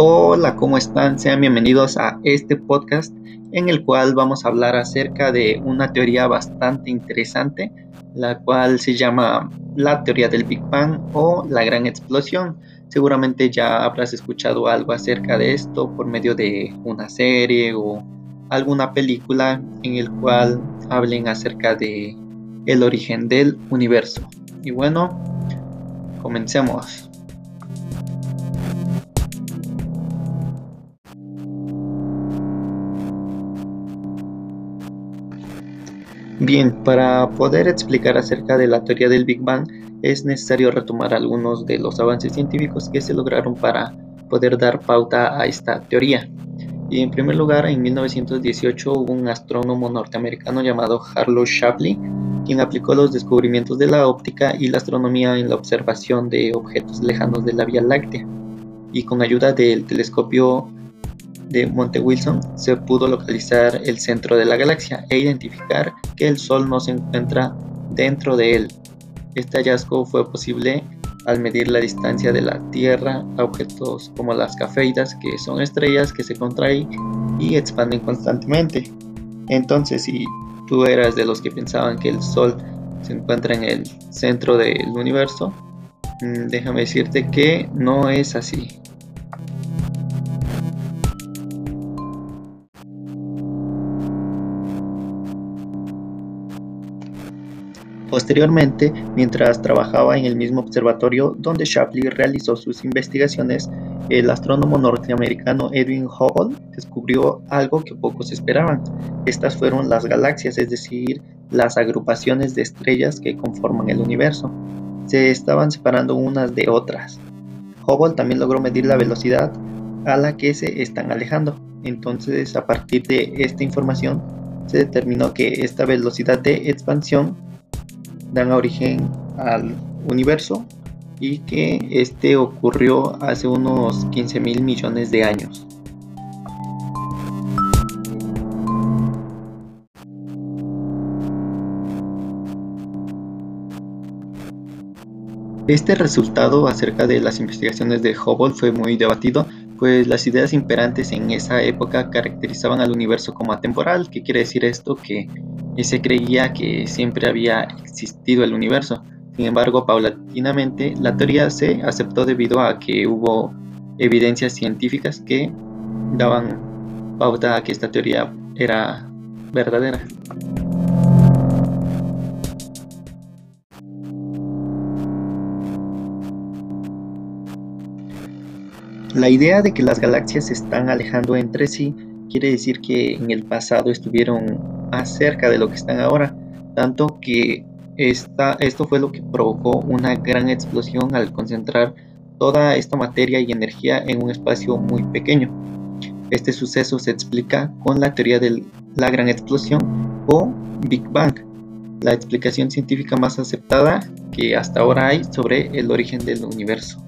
Hola, ¿cómo están? Sean bienvenidos a este podcast en el cual vamos a hablar acerca de una teoría bastante interesante, la cual se llama la teoría del Big Bang o la gran explosión. Seguramente ya habrás escuchado algo acerca de esto por medio de una serie o alguna película en el cual hablen acerca de el origen del universo. Y bueno, comencemos. Bien, para poder explicar acerca de la teoría del Big Bang es necesario retomar algunos de los avances científicos que se lograron para poder dar pauta a esta teoría. Y en primer lugar, en 1918 hubo un astrónomo norteamericano llamado Harlow Shapley, quien aplicó los descubrimientos de la óptica y la astronomía en la observación de objetos lejanos de la Vía Láctea. Y con ayuda del telescopio de Monte Wilson se pudo localizar el centro de la galaxia e identificar que el Sol no se encuentra dentro de él. Este hallazgo fue posible al medir la distancia de la Tierra a objetos como las cafeidas, que son estrellas que se contraen y expanden constantemente. Entonces, si tú eras de los que pensaban que el Sol se encuentra en el centro del universo, mm, déjame decirte que no es así. Posteriormente, mientras trabajaba en el mismo observatorio donde Shapley realizó sus investigaciones, el astrónomo norteamericano Edwin Hubble descubrió algo que pocos esperaban. Estas fueron las galaxias, es decir, las agrupaciones de estrellas que conforman el universo. Se estaban separando unas de otras. Hubble también logró medir la velocidad a la que se están alejando. Entonces, a partir de esta información, se determinó que esta velocidad de expansión dan origen al universo y que este ocurrió hace unos 15 mil millones de años. Este resultado acerca de las investigaciones de Hubble fue muy debatido, pues las ideas imperantes en esa época caracterizaban al universo como atemporal. ¿Qué quiere decir esto? Que y se creía que siempre había existido el universo. Sin embargo, paulatinamente la teoría se aceptó debido a que hubo evidencias científicas que daban pauta a que esta teoría era verdadera. La idea de que las galaxias se están alejando entre sí quiere decir que en el pasado estuvieron acerca de lo que están ahora, tanto que esta, esto fue lo que provocó una gran explosión al concentrar toda esta materia y energía en un espacio muy pequeño. Este suceso se explica con la teoría de la gran explosión o Big Bang, la explicación científica más aceptada que hasta ahora hay sobre el origen del universo.